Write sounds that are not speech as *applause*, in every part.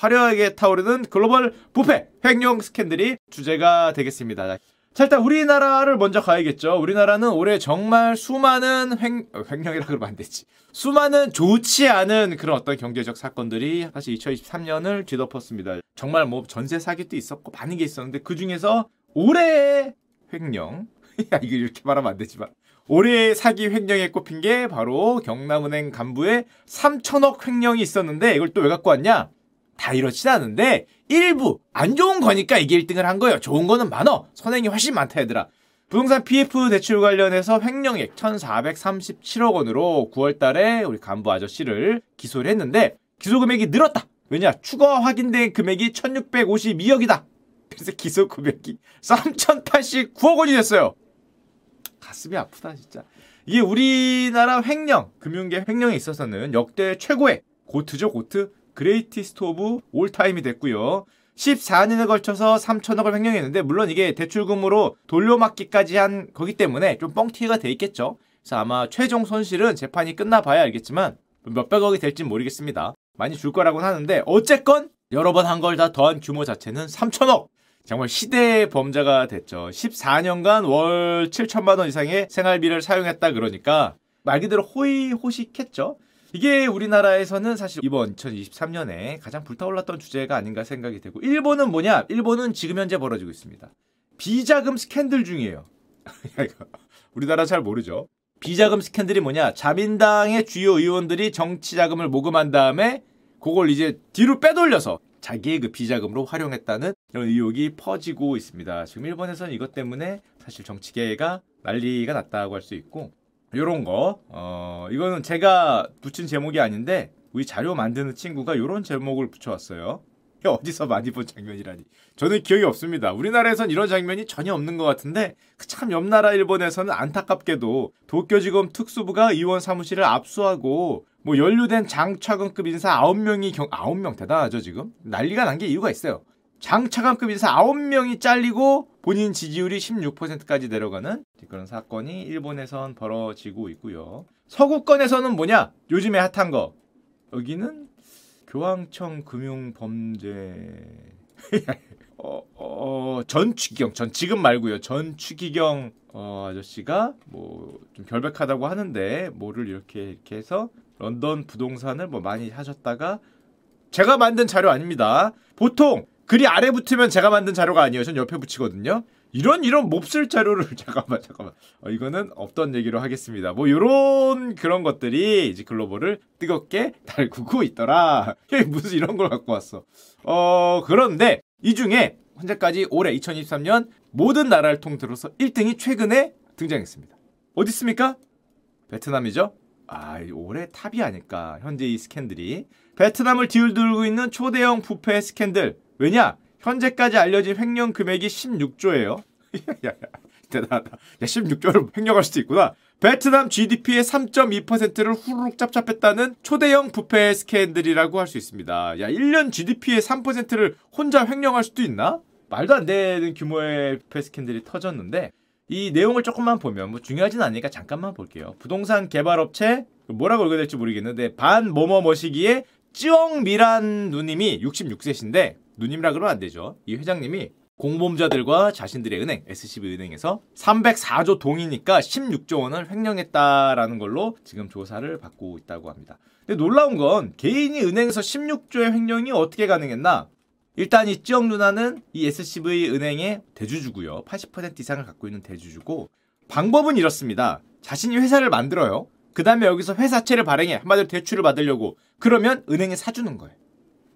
화려하게 타오르는 글로벌 부패 횡령 스캔들이 주제가 되겠습니다. 자 일단 우리나라를 먼저 가야겠죠. 우리나라는 올해 정말 수많은 횡 어, 횡령이라 그러면 안 되지. 수많은 좋지 않은 그런 어떤 경제적 사건들이 사실 2023년을 뒤덮었습니다. 정말 뭐 전세 사기도 있었고 많은 게 있었는데 그 중에서 올해의 횡령 *laughs* 야 이거 이렇게 말하면 안 되지만 올해 사기 횡령에 꼽힌 게 바로 경남은행 간부의 3천억 횡령이 있었는데 이걸 또 왜 갖고 왔냐? 다 이렇진 않은데 일부 안 좋은 거니까 이게 1등을 한 거예요. 좋은 거는 많어. 선행이 훨씬 많다 얘들아. 부동산 PF 대출 관련해서 횡령액 1,437억 원으로 9월 달에 우리 간부 아저씨를 기소를 했는데 기소 금액이 늘었다. 왜냐? 추가 확인된 금액이 1,652억이다. 그래서 기소 금액이 3,089억 원이 됐어요. 가슴이 아프다 진짜. 이게 우리나라 횡령, 금융계 횡령에 있어서는 역대 최고의 GOAT죠 GOAT. greatest of all time이 됐고요. 14년에 걸쳐서 3천억을 횡령했는데 물론 이게 대출금으로 돌려막기까지 한 거기 때문에 좀 뻥튀기가 돼 있겠죠. 그래서 아마 최종 손실은 재판이 끝나봐야 알겠지만 몇백억이 될진 모르겠습니다. 많이 줄 거라고는 하는데 어쨌건 여러 번 한 걸 다 더한 규모 자체는 3천억. 정말 시대의 범자가 됐죠. 14년간 월 7천만 원 이상의 생활비를 사용했다 그러니까 말 그대로 호의호식했죠. 이게 우리나라에서는 사실 이번 2023년에 가장 불타올랐던 주제가 아닌가 생각이 되고 일본은 뭐냐? 일본은 지금 현재 벌어지고 있습니다. 비자금 스캔들 중이에요. *laughs* 우리나라 잘 모르죠. 비자금 스캔들이 뭐냐? 자민당의 주요 의원들이 정치 자금을 모금한 다음에 그걸 이제 뒤로 빼돌려서 자기의 그 비자금으로 활용했다는 이런 의혹이 퍼지고 있습니다. 지금 일본에서는 이것 때문에 사실 정치계가 난리가 났다고 할 수 있고 요런 거, 어, 이거는 제가 붙인 제목이 아닌데, 우리 자료 만드는 친구가 요런 제목을 붙여왔어요. *laughs* 어디서 많이 본 장면이라니. 저는 기억이 없습니다. 우리나라에선 이런 장면이 전혀 없는 것 같은데, 그참 옆나라 일본에서는 안타깝게도 도쿄지검 특수부가 의원 사무실을 압수하고, 뭐 연루된 장차관급 인사 9명이 경, 9명 대단하죠, 지금? 난리가 난 게 이유가 있어요. 장차관급 인사 9명이 잘리고 본인 지지율이 16%까지 내려가는 그런 사건이 일본에선 벌어지고 있고요. 서구권에서는 뭐냐? 요즘에 핫한 거. 여기는 교황청 금융범죄 *laughs* 어, 어, 전추기경, 전 지금 말고요. 전추기경 어, 아저씨가 뭐 좀 결백하다고 하는데 뭐를 이렇게 이렇게 해서 런던 부동산을 뭐 많이 하셨다가 제가 만든 자료 아닙니다. 보통 글이 아래 붙으면 제가 만든 자료가 아니에요. 전 옆에 붙이거든요. 이런 이런 몹쓸 자료를 *laughs* 잠깐만 잠깐만 어, 이거는 없던 얘기로 하겠습니다. 뭐 이런 그런 것들이 이제 글로벌을 뜨겁게 *laughs* 달구고 있더라. *laughs* 무슨 이런 걸 갖고 왔어. 어 그런데 이 중에 현재까지 올해 2023년 모든 나라를 통틀어서 1등이 최근에 등장했습니다. 어디 있습니까? 베트남이죠. 아, 올해 탑이 아닐까. 현재 이 스캔들이 베트남을 뒤흔들고 있는 초대형 부패 스캔들 왜냐? 현재까지 알려진 횡령 금액이 16조예요. *laughs* 대단하다. 야, 16조를 횡령할 수도 있구나. 베트남 GDP의 3.2%를 후루룩 짭짭했다는 초대형 부패 스캔들이라고 할 수 있습니다. 야, 1년 GDP의 3%를 혼자 횡령할 수도 있나? 말도 안 되는 규모의 부패 스캔들이 터졌는데 이 내용을 조금만 보면 뭐 중요하진 않으니까 잠깐만 볼게요. 부동산 개발업체 뭐라고 읽어야 될지 모르겠는데 반 뭐뭐 머시기에 찌엉미란 누님이 66세신데 누님이라 그러면 안 되죠. 이 회장님이 공범자들과 자신들의 은행, SCB 은행에서 304조 동이니까 16조 원을 횡령했다라는 걸로 지금 조사를 받고 있다고 합니다. 근데 놀라운 건 개인이 은행에서 16조의 횡령이 어떻게 가능했나? 일단 이 찌영 누나는 이 SCV 은행의 대주주고요. 80% 이상을 갖고 있는 대주주고 방법은 이렇습니다. 자신이 회사를 만들어요. 그 다음에 여기서 회사채를 발행해 한마디로 대출을 받으려고 그러면 은행에 사주는 거예요.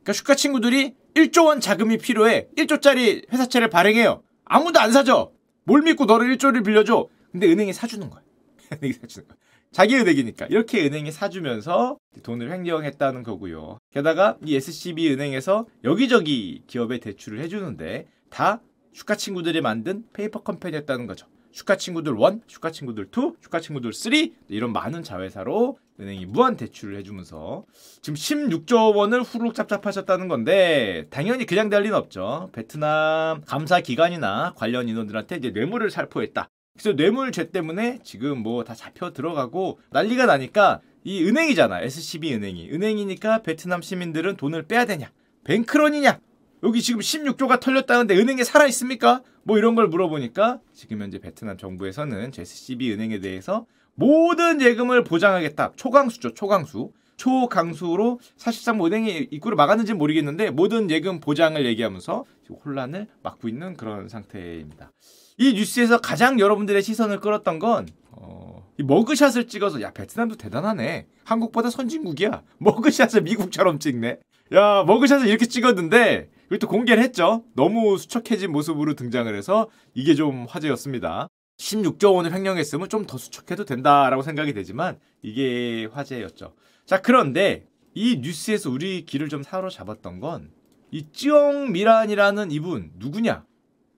그러니까 슈카 친구들이 1조 원 자금이 필요해. 1조짜리 회사채를 발행해요. 아무도 안 사줘. 뭘 믿고 너를 1조를 빌려줘. 근데 은행이 사주는 거야. *laughs* 은행이 사주는 거야. 자기 은행이니까. 이렇게 은행이 사주면서 돈을 횡령했다는 거고요. 게다가 이 SCB 은행에서 여기저기 기업에 대출을 해주는데 다 슈카 친구들이 만든 페이퍼 컴퍼니였다는 거죠. 슈카 친구들 1, 슈카 친구들 2, 슈카 친구들 3 이런 많은 자회사로 은행이 무한 대출을 해주면서 지금 16조 원을 후루룩 짭짭하셨다는 건데 당연히 그냥 될 리는 없죠. 베트남 감사 기관이나 관련 인원들한테 이제 뇌물을 살포했다. 그래서 뇌물죄 때문에 지금 뭐 다 잡혀 들어가고 난리가 나니까 이 은행이잖아. SCB 은행이. 은행이니까 베트남 시민들은 돈을 빼야 되냐? 뱅크런이냐? 여기 지금 16조가 털렸다는데 은행에 살아 있습니까? 뭐 이런 걸 물어보니까 지금 현재 베트남 정부에서는 JCB 은행에 대해서 모든 예금을 보장하겠다. 초강수죠, 초강수. 초강수로 사실상 뭐 은행이 입구를 막았는지 모르겠는데 모든 예금 보장을 얘기하면서 혼란을 막고 있는 그런 상태입니다. 이 뉴스에서 가장 여러분들의 시선을 끌었던 건 어, 이 머그샷을 찍어서 야 베트남도 대단하네. 한국보다 선진국이야. 머그샷을 미국처럼 찍네. 야 머그샷을 이렇게 찍었는데 이걸 또 공개를 했죠. 너무 수척해진 모습으로 등장을 해서 이게 좀 화제였습니다. 16조 원을 횡령했으면 좀 더 수척해도 된다라고 생각이 되지만 이게 화제였죠. 자 그런데 이 뉴스에서 우리 길을 좀 사로잡았던 건 이 찌엉미란이라는 이분 누구냐?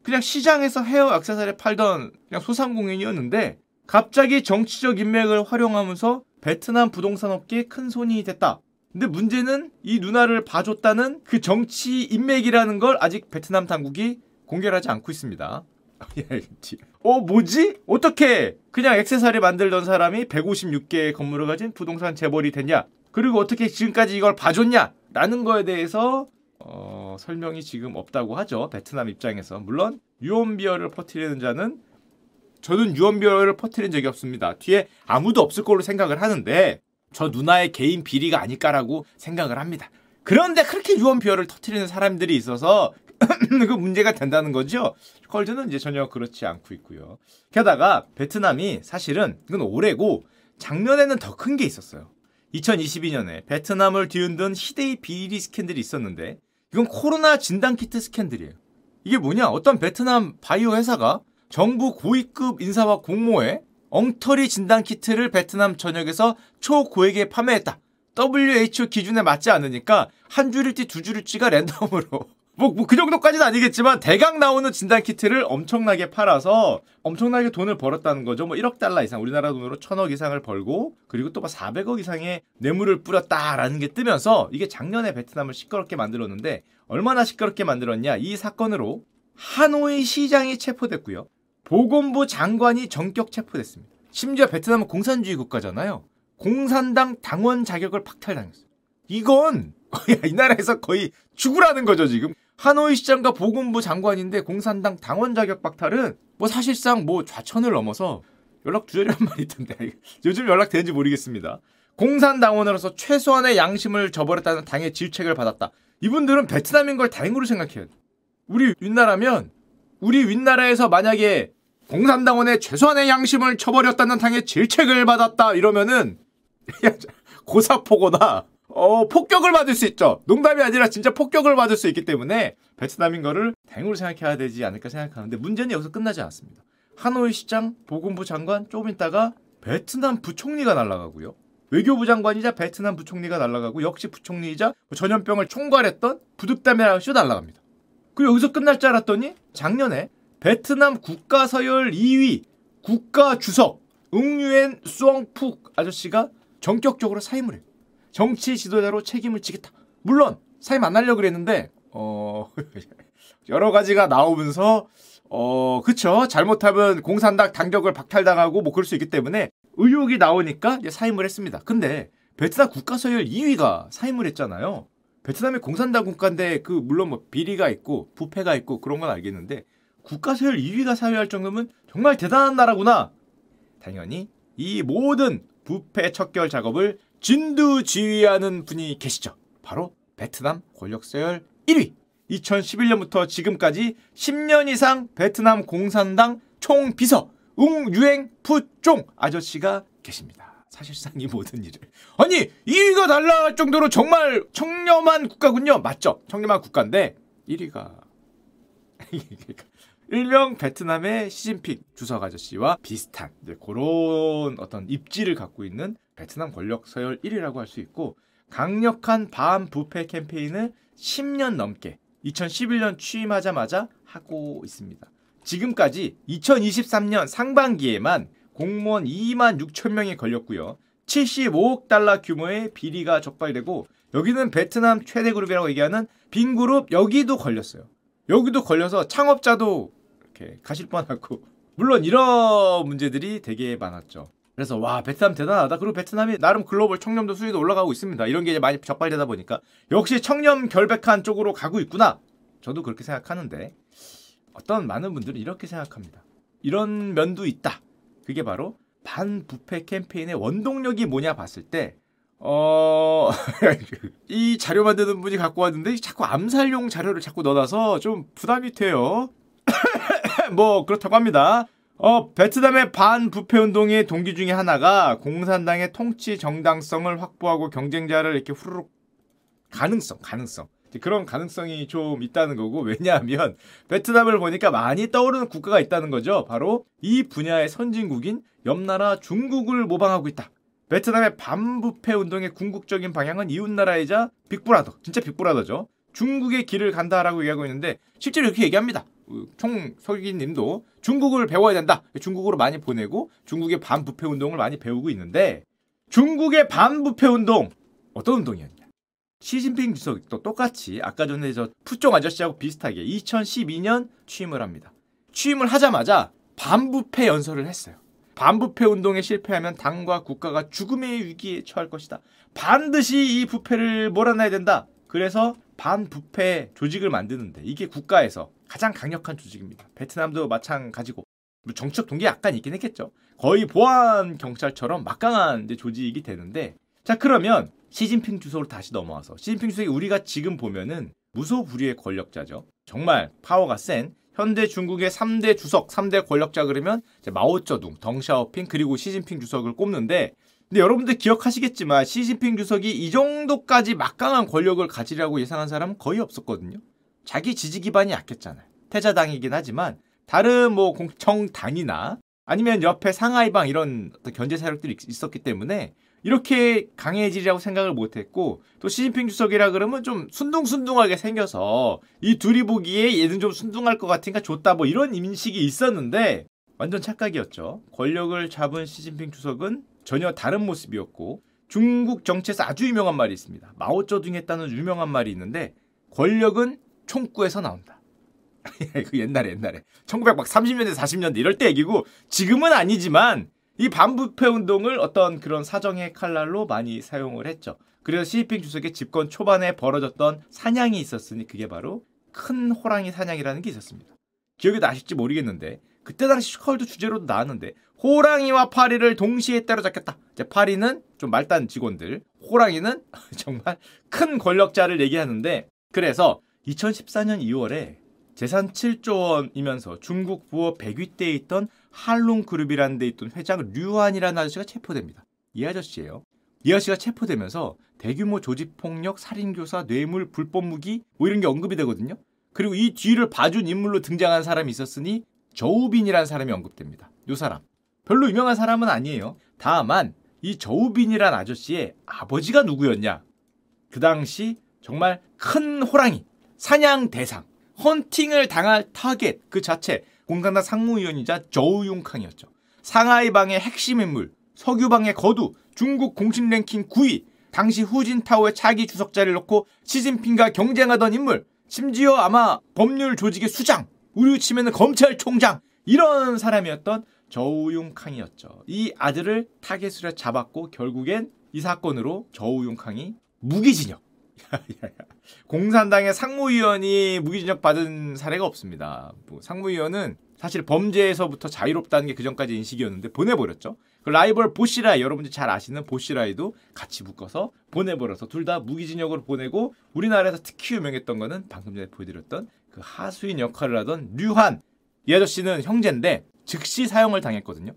그냥 시장에서 헤어 액세서리 팔던 그냥 소상공인이었는데 갑자기 정치적 인맥을 활용하면서 베트남 부동산 업계에 큰 손이 됐다. 근데 문제는 이 누나를 봐줬다는 그 정치 인맥이라는 걸 아직 베트남 당국이 공개를 하지 않고 있습니다. *laughs* 어, 뭐지? 어떻게 그냥 액세서리 만들던 사람이 156개의 건물을 가진 부동산 재벌이 됐냐? 그리고 어떻게 지금까지 이걸 봐줬냐? 라는 거에 대해서 어, 설명이 지금 없다고 하죠. 베트남 입장에서. 물론 유언비어를 퍼뜨리는 자는 저는 유언비어를 퍼뜨린 적이 없습니다. 뒤에 아무도 없을 걸로 생각을 하는데 저 누나의 개인 비리가 아닐까라고 생각을 합니다. 그런데 그렇게 유언비어를 터뜨리는 사람들이 있어서 *clears throat* 그 문제가 된다는 거죠. 컬즈는 이제 전혀 그렇지 않고 있고요. 게다가 베트남이 사실은 이건 올해고 작년에는 더 큰 게 있었어요. 2022년에 베트남을 뒤흔든 희대의 비리 스캔들이 있었는데 이건 코로나 진단키트 스캔들이에요. 이게 뭐냐? 어떤 베트남 바이오 회사가 정부 고위급 인사와 공모에 엉터리 진단 키트를 베트남 전역에서 초고액에 판매했다. WHO 기준에 맞지 않으니까 한 줄일지 두 줄일지가 랜덤으로 *laughs* 뭐, 뭐, 그 정도까지는 아니겠지만, 대강 나오는 진단 키트를 엄청나게 팔아서 엄청나게 돈을 벌었다는 거죠. 뭐 1억 달러 이상, 우리나라 돈으로 1000억 이상을 벌고, 그리고 또 400억 이상의 뇌물을 뿌렸다라는 게 뜨면서, 이게 작년에 베트남을 시끄럽게 만들었는데, 얼마나 시끄럽게 만들었냐. 이 사건으로 하노이 시장이 체포됐고요. 보건부 장관이 전격 체포됐습니다. 심지어 베트남은 공산주의 국가잖아요. 공산당 당원 자격을 박탈당했어요. 이건 *laughs* 이 나라에서 거의 죽으라는 거죠, 지금. 하노이 시장과 보건부 장관인데 공산당 당원 자격 박탈은 뭐 사실상 뭐 좌천을 넘어서 연락 두절이란 말이 있던데 요즘 연락 되는지 모르겠습니다. 공산당원으로서 최소한의 양심을 저버렸다는 당의 질책을 받았다. 이분들은 베트남인 걸 다행으로 생각해요. 우리 윗나라면 우리 윗나라에서 만약에 공산당원의 최소한의 양심을 쳐버렸다는 당의 질책을 받았다 이러면은 *laughs* 고사포거나 어, 폭격을 받을 수 있죠. 농담이 아니라 진짜 폭격을 받을 수 있기 때문에 베트남인 거를 다행으로 생각해야 되지 않을까 생각하는데 문제는 여기서 끝나지 않았습니다. 하노이 시장, 보건부 장관 조금 있다가 베트남 부총리가 날아가고요. 외교부 장관이자 베트남 부총리가 날아가고 역시 부총리이자 전염병을 총괄했던 부득담이라는 쇼 날아갑니다. 그리고 여기서 끝날 줄 알았더니 작년에 베트남 국가 서열 2위 국가 주석 응유엔 수엉푹 아저씨가 전격적으로 사임을 해요. 정치 지도자로 책임을 지겠다. 물론 사임 안 하려고 그랬는데 어 *laughs* 여러 가지가 나오면서 어 그쵸 잘못하면 공산당 당적을 박탈당하고 뭐 그럴 수 있기 때문에 의혹이 나오니까 사임을 했습니다. 근데 베트남 국가 서열 2위가 사임을 했잖아요. 베트남이 공산당 국가인데 그 물론 뭐 비리가 있고 부패가 있고 그런 건 알겠는데 국가 서열 2위가 사유할 정도면 정말 대단한 나라구나. 당연히 이 모든 부패 척결 작업을 진두지휘하는 분이 계시죠. 바로 베트남 권력서열 1위. 2011년부터 지금까지 10년 이상 베트남 공산당 총비서 웅유행 푸쫑 아저씨가 계십니다. 사실상 이 모든 일을. 아니, 2위가 달라할 정도로 정말 청렴한 국가군요. 맞죠? 청렴한 국가인데 1위가 *laughs* 일명 베트남의 시진핑 주석 아저씨와 비슷한 그런 어떤 입지를 갖고 있는 베트남 권력 서열 1위라고 할 수 있고 강력한 반부패 캠페인을 10년 넘게 2011년 취임하자마자 하고 있습니다. 지금까지 2023년 상반기에만 공무원 2만 6천 명이 걸렸고요. 75억 달러 규모의 비리가 적발되고 여기는 베트남 최대 그룹이라고 얘기하는 빈그룹 여기도 걸렸어요. 여기도 걸려서 창업자도 이렇게 가실 뻔하고 *laughs* 물론 이런 문제들이 되게 많았죠. 그래서 와 베트남 대단하다. 그리고 베트남이 나름 글로벌 청렴도 수위도 올라가고 있습니다. 이런 게 이제 많이 적발되다 보니까 역시 청렴 결백한 쪽으로 가고 있구나. 저도 그렇게 생각하는데 어떤 많은 분들은 이렇게 생각합니다. 이런 면도 있다. 그게 바로 반부패 캠페인의 원동력이 뭐냐 봤을 때 어, *laughs* 이 자료 만드는 분이 갖고 왔는데 자꾸 암살용 자료를 자꾸 넣어놔서 좀 부담이 돼요. *laughs* 뭐 그렇다고 합니다. 어, 베트남의 반부패 운동의 동기 중에 하나가 공산당의 통치 정당성을 확보하고 경쟁자를 이렇게 후루룩 가능성, 가능성. 그런 가능성이 좀 있다는 거고 왜냐하면 베트남을 보니까 많이 떠오르는 국가가 있다는 거죠. 바로 이 분야의 선진국인 옆나라 중국을 모방하고 있다. 베트남의 반부패 운동의 궁극적인 방향은 이웃나라이자 빅브라더, 진짜 빅브라더죠. 중국의 길을 간다라고 얘기하고 있는데 실제로 이렇게 얘기합니다. 총 서기님도 중국을 배워야 된다. 중국으로 많이 보내고 중국의 반부패 운동을 많이 배우고 있는데 중국의 반부패 운동 어떤 운동이었냐? 시진핑 주석도 똑같이 아까 전에 저 푸종 아저씨하고 비슷하게 2012년 취임을 합니다. 취임을 하자마자 반부패 연설을 했어요. 반부패 운동에 실패하면 당과 국가가 죽음의 위기에 처할 것이다. 반드시 이 부패를 몰아내야 된다. 그래서 반부패 조직을 만드는데 이게 국가에서 가장 강력한 조직입니다. 베트남도 마찬가지고 뭐 정치적 동기 약간 있긴 했겠죠. 거의 보안 경찰처럼 막강한 조직이 되는데 자 그러면 시진핑 주석으로 다시 넘어와서 시진핑 주석이 우리가 지금 보면은 무소불위의 권력자죠. 정말 파워가 센 현대 중국의 3대 주석, 3대 권력자 그러면 마오쩌둥, 덩샤오핑 그리고 시진핑 주석을 꼽는데 근데 여러분들 기억하시겠지만 시진핑 주석이 이 정도까지 막강한 권력을 가지려고 예상한 사람은 거의 없었거든요. 자기 지지 기반이 약했잖아요. 태자당이긴 하지만 다른 뭐 공청당이나 아니면 옆에 상하이방 이런 견제 세력들이 있었기 때문에 이렇게 강해지리라고 생각을 못했고 또 시진핑 주석이라 그러면 좀 순둥순둥하게 생겨서 이 둘이 보기에 얘는 좀 순둥할 것 같으니까 좋다 뭐 이런 인식이 있었는데 완전 착각이었죠. 권력을 잡은 시진핑 주석은 전혀 다른 모습이었고 중국 정치에서 아주 유명한 말이 있습니다. 마오쩌둥 했다는 유명한 말이 있는데 권력은 총구에서 나온다. *laughs* 그 옛날에 옛날에 1930년대 40년대 이럴 때 얘기고 지금은 아니지만 이 반부패 운동을 어떤 그런 사정의 칼날로 많이 사용을 했죠. 그래서 시진핑 주석의 집권 초반에 벌어졌던 사냥이 있었으니 그게 바로 큰 호랑이 사냥이라는 게 있었습니다. 기억이 나실지 모르겠는데 그때 당시 슈컬도 주제로도 나왔는데 호랑이와 파리를 동시에 때려잡겠다. 이제 파리는 좀 말단 직원들, 호랑이는 *laughs* 정말 큰 권력자를 얘기하는데 그래서 2014년 2월에 재산 7조 원이면서 중국 부업 100위대에 있던 할롱 그룹이라는 데 있던 회장 류한이라는 아저씨가 체포됩니다. 이 아저씨예요. 이 아저씨가 체포되면서 대규모 조직폭력, 살인교사, 뇌물, 불법 무기 뭐 이런 게 언급이 되거든요. 그리고 이 뒤를 봐준 인물로 등장한 사람이 있었으니 저우빈이라는 사람이 언급됩니다. 이 사람. 별로 유명한 사람은 아니에요. 다만 이 저우빈이란 아저씨의 아버지가 누구였냐? 그 당시 정말 큰 호랑이, 사냥 대상, 헌팅을 당할 타겟 그 자체 공산당 상무위원이자 저우융캉이었죠. 상하이방의 핵심 인물, 석유방의 거두, 중국 공식 랭킹 9위, 당시 후진타오의 차기 주석 자리를 놓고 시진핑과 경쟁하던 인물, 심지어 아마 법률 조직의 수장, 우리 치면은 검찰총장 이런 사람이었던 저우융캉이었죠. 이 아들을 타겟으로 잡았고 결국엔 이 사건으로 저우융캉이 무기징역. *laughs* 공산당의 상무위원이 무기징역 받은 사례가 없습니다. 뭐 상무위원은 사실 범죄에서부터 자유롭다는 게 그전까지 인식이었는데 보내버렸죠. 그 라이벌 보시라이 여러분들이 잘 아시는 보시라이도 같이 묶어서 보내버려서 둘 다 무기징역으로 보내고 우리나라에서 특히 유명했던 거는 방금 전에 보여드렸던 그 하수인 역할을 하던 류한 이 아저씨는 형제인데 즉시 사형을 당했거든요.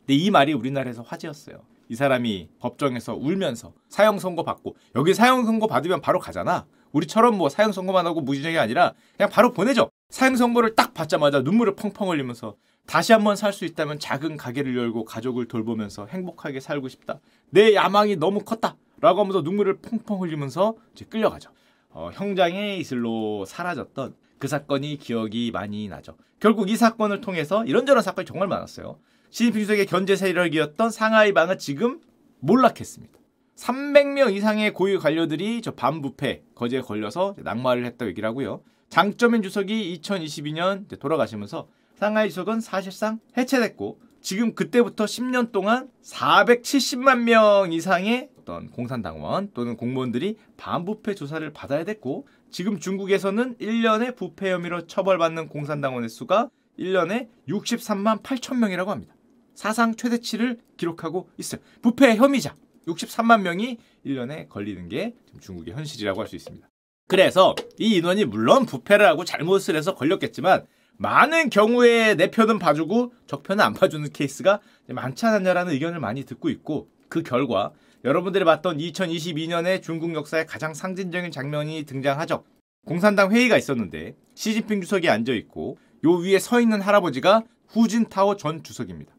근데 이 말이 우리나라에서 화제였어요. 이 사람이 법정에서 울면서 사형 선고 받고 여기 사형 선고 받으면 바로 가잖아. 우리처럼 뭐 사형 선고만 하고 무지정이 아니라 그냥 바로 보내죠. 사형 선고를 딱 받자마자 눈물을 펑펑 흘리면서 다시 한번 살 수 있다면 작은 가게를 열고 가족을 돌보면서 행복하게 살고 싶다. 내 야망이 너무 컸다. 라고 하면서 눈물을 펑펑 흘리면서 이제 끌려가죠. 어, 형장의 이슬로 사라졌던 그 사건이 기억이 많이 나죠. 결국 이 사건을 통해서 이런저런 사건이 정말 많았어요. 시진핑 주석의 견제 세력이었던 상하이방은 지금 몰락했습니다. 300명 이상의 고위 관료들이 저 반부패 거제에 걸려서 낙마를 했다고 얘기를 하고요. 장점인 주석이 2022년 돌아가시면서 상하이 주석은 사실상 해체됐고 지금 그때부터 10년 동안 470만 명 이상의 어떤 공산당원 또는 공무원들이 반부패 조사를 받아야 됐고 지금 중국에서는 1년에 부패 혐의로 처벌받는 공산당원의 수가 1년에 63만 8천 명이라고 합니다. 사상 최대치를 기록하고 있어요. 부패 혐의자 63만 명이 1년에 걸리는 게 중국의 현실이라고 할 수 있습니다. 그래서 이 인원이 물론 부패를 하고 잘못을 해서 걸렸겠지만 많은 경우에 내 편은 봐주고 적 편은 안 봐주는 케이스가 많지 않았냐라는 의견을 많이 듣고 있고 그 결과 여러분들이 봤던 2022년에 중국 역사의 가장 상징적인 장면이 등장하죠. 공산당 회의가 있었는데 시진핑 주석이 앉아 있고 요 위에 서 있는 할아버지가 후진타오 전 주석입니다.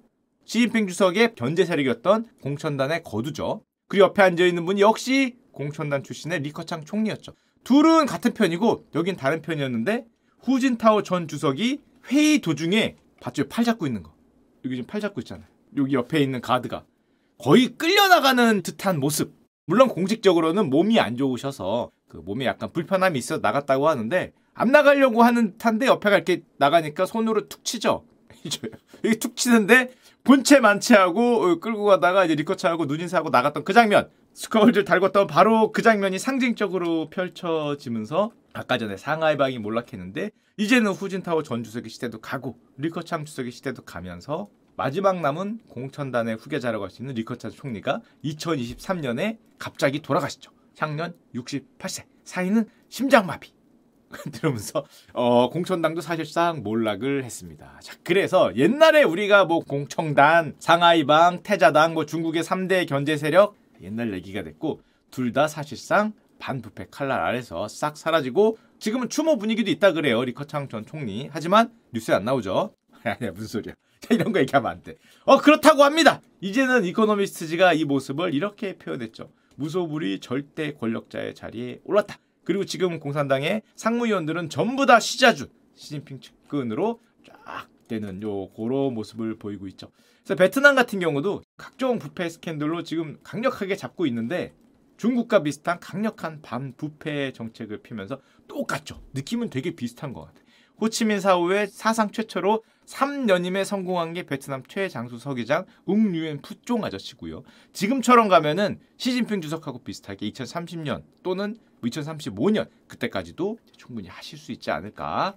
시진핑 주석의 견제 세력이었던 공천단의 거두죠. 그리고 옆에 앉아 있는 분이 역시 공천단 출신의 리커창 총리였죠. 둘은 같은 편이고 여긴 다른 편이었는데 후진타오 전 주석이 회의 도중에 봤죠? 팔 잡고 있는 거. 여기 지금 팔 잡고 있잖아요. 여기 옆에 있는 가드가 거의 끌려나가는 듯한 모습. 물론 공식적으로는 몸이 안 좋으셔서 그 몸에 약간 불편함이 있어 나갔다고 하는데 안 나가려고 하는 듯한데 옆에가 이렇게 나가니까 손으로 툭 치죠. *laughs* 이게 툭 치는데 본체 만체하고 어, 끌고 가다가 이제 리커차하고 눈인사하고 나갔던 그 장면 스컬들 달궜던 바로 그 장면이 상징적으로 펼쳐지면서 아까 전에 상하이방이 몰락했는데 이제는 후진타워 전 주석의 시대도 가고 리커창 주석의 시대도 가면서 마지막 남은 공천단의 후계자라고 할 수 있는 리커차 총리가 2023년에 갑자기 돌아가시죠. 향년 68세. 사인은 심장마비. *laughs* 들으면서 어, 공천당도 사실상 몰락을 했습니다. 자, 그래서 옛날에 우리가 뭐 공청단, 상하이방, 태자당, 뭐 중국의 3대 견제 세력 옛날 얘기가 됐고 둘 다 사실상 반부패 칼날 아래서 싹 사라지고 지금은 추모 분위기도 있다 그래요. 리커창 전 총리. 하지만 뉴스에 안 나오죠. *laughs* 아니야 무슨 소리야. *laughs* 이런 거 얘기하면 안 돼. 어 그렇다고 합니다. 이제는 이코노미스트지가 이 모습을 이렇게 표현했죠. 무소불위 절대 권력자의 자리에 올랐다. 그리고 지금 공산당의 상무위원들은 전부 다 시자준 시진핑 측근으로 쫙 되는 요 그런 모습을 보이고 있죠. 그래서 베트남 같은 경우도 각종 부패 스캔들로 지금 강력하게 잡고 있는데 중국과 비슷한 강력한 반부패 정책을 피면서 똑같죠. 느낌은 되게 비슷한 것 같아요. 호치민 사후에 사상 최초로 3년임에 성공한 게 베트남 최장수 서기장 웅류엔 푸종 아저씨고요. 지금처럼 가면은 시진핑 주석하고 비슷하게 2030년 또는 2035년 그때까지도 충분히 하실 수 있지 않을까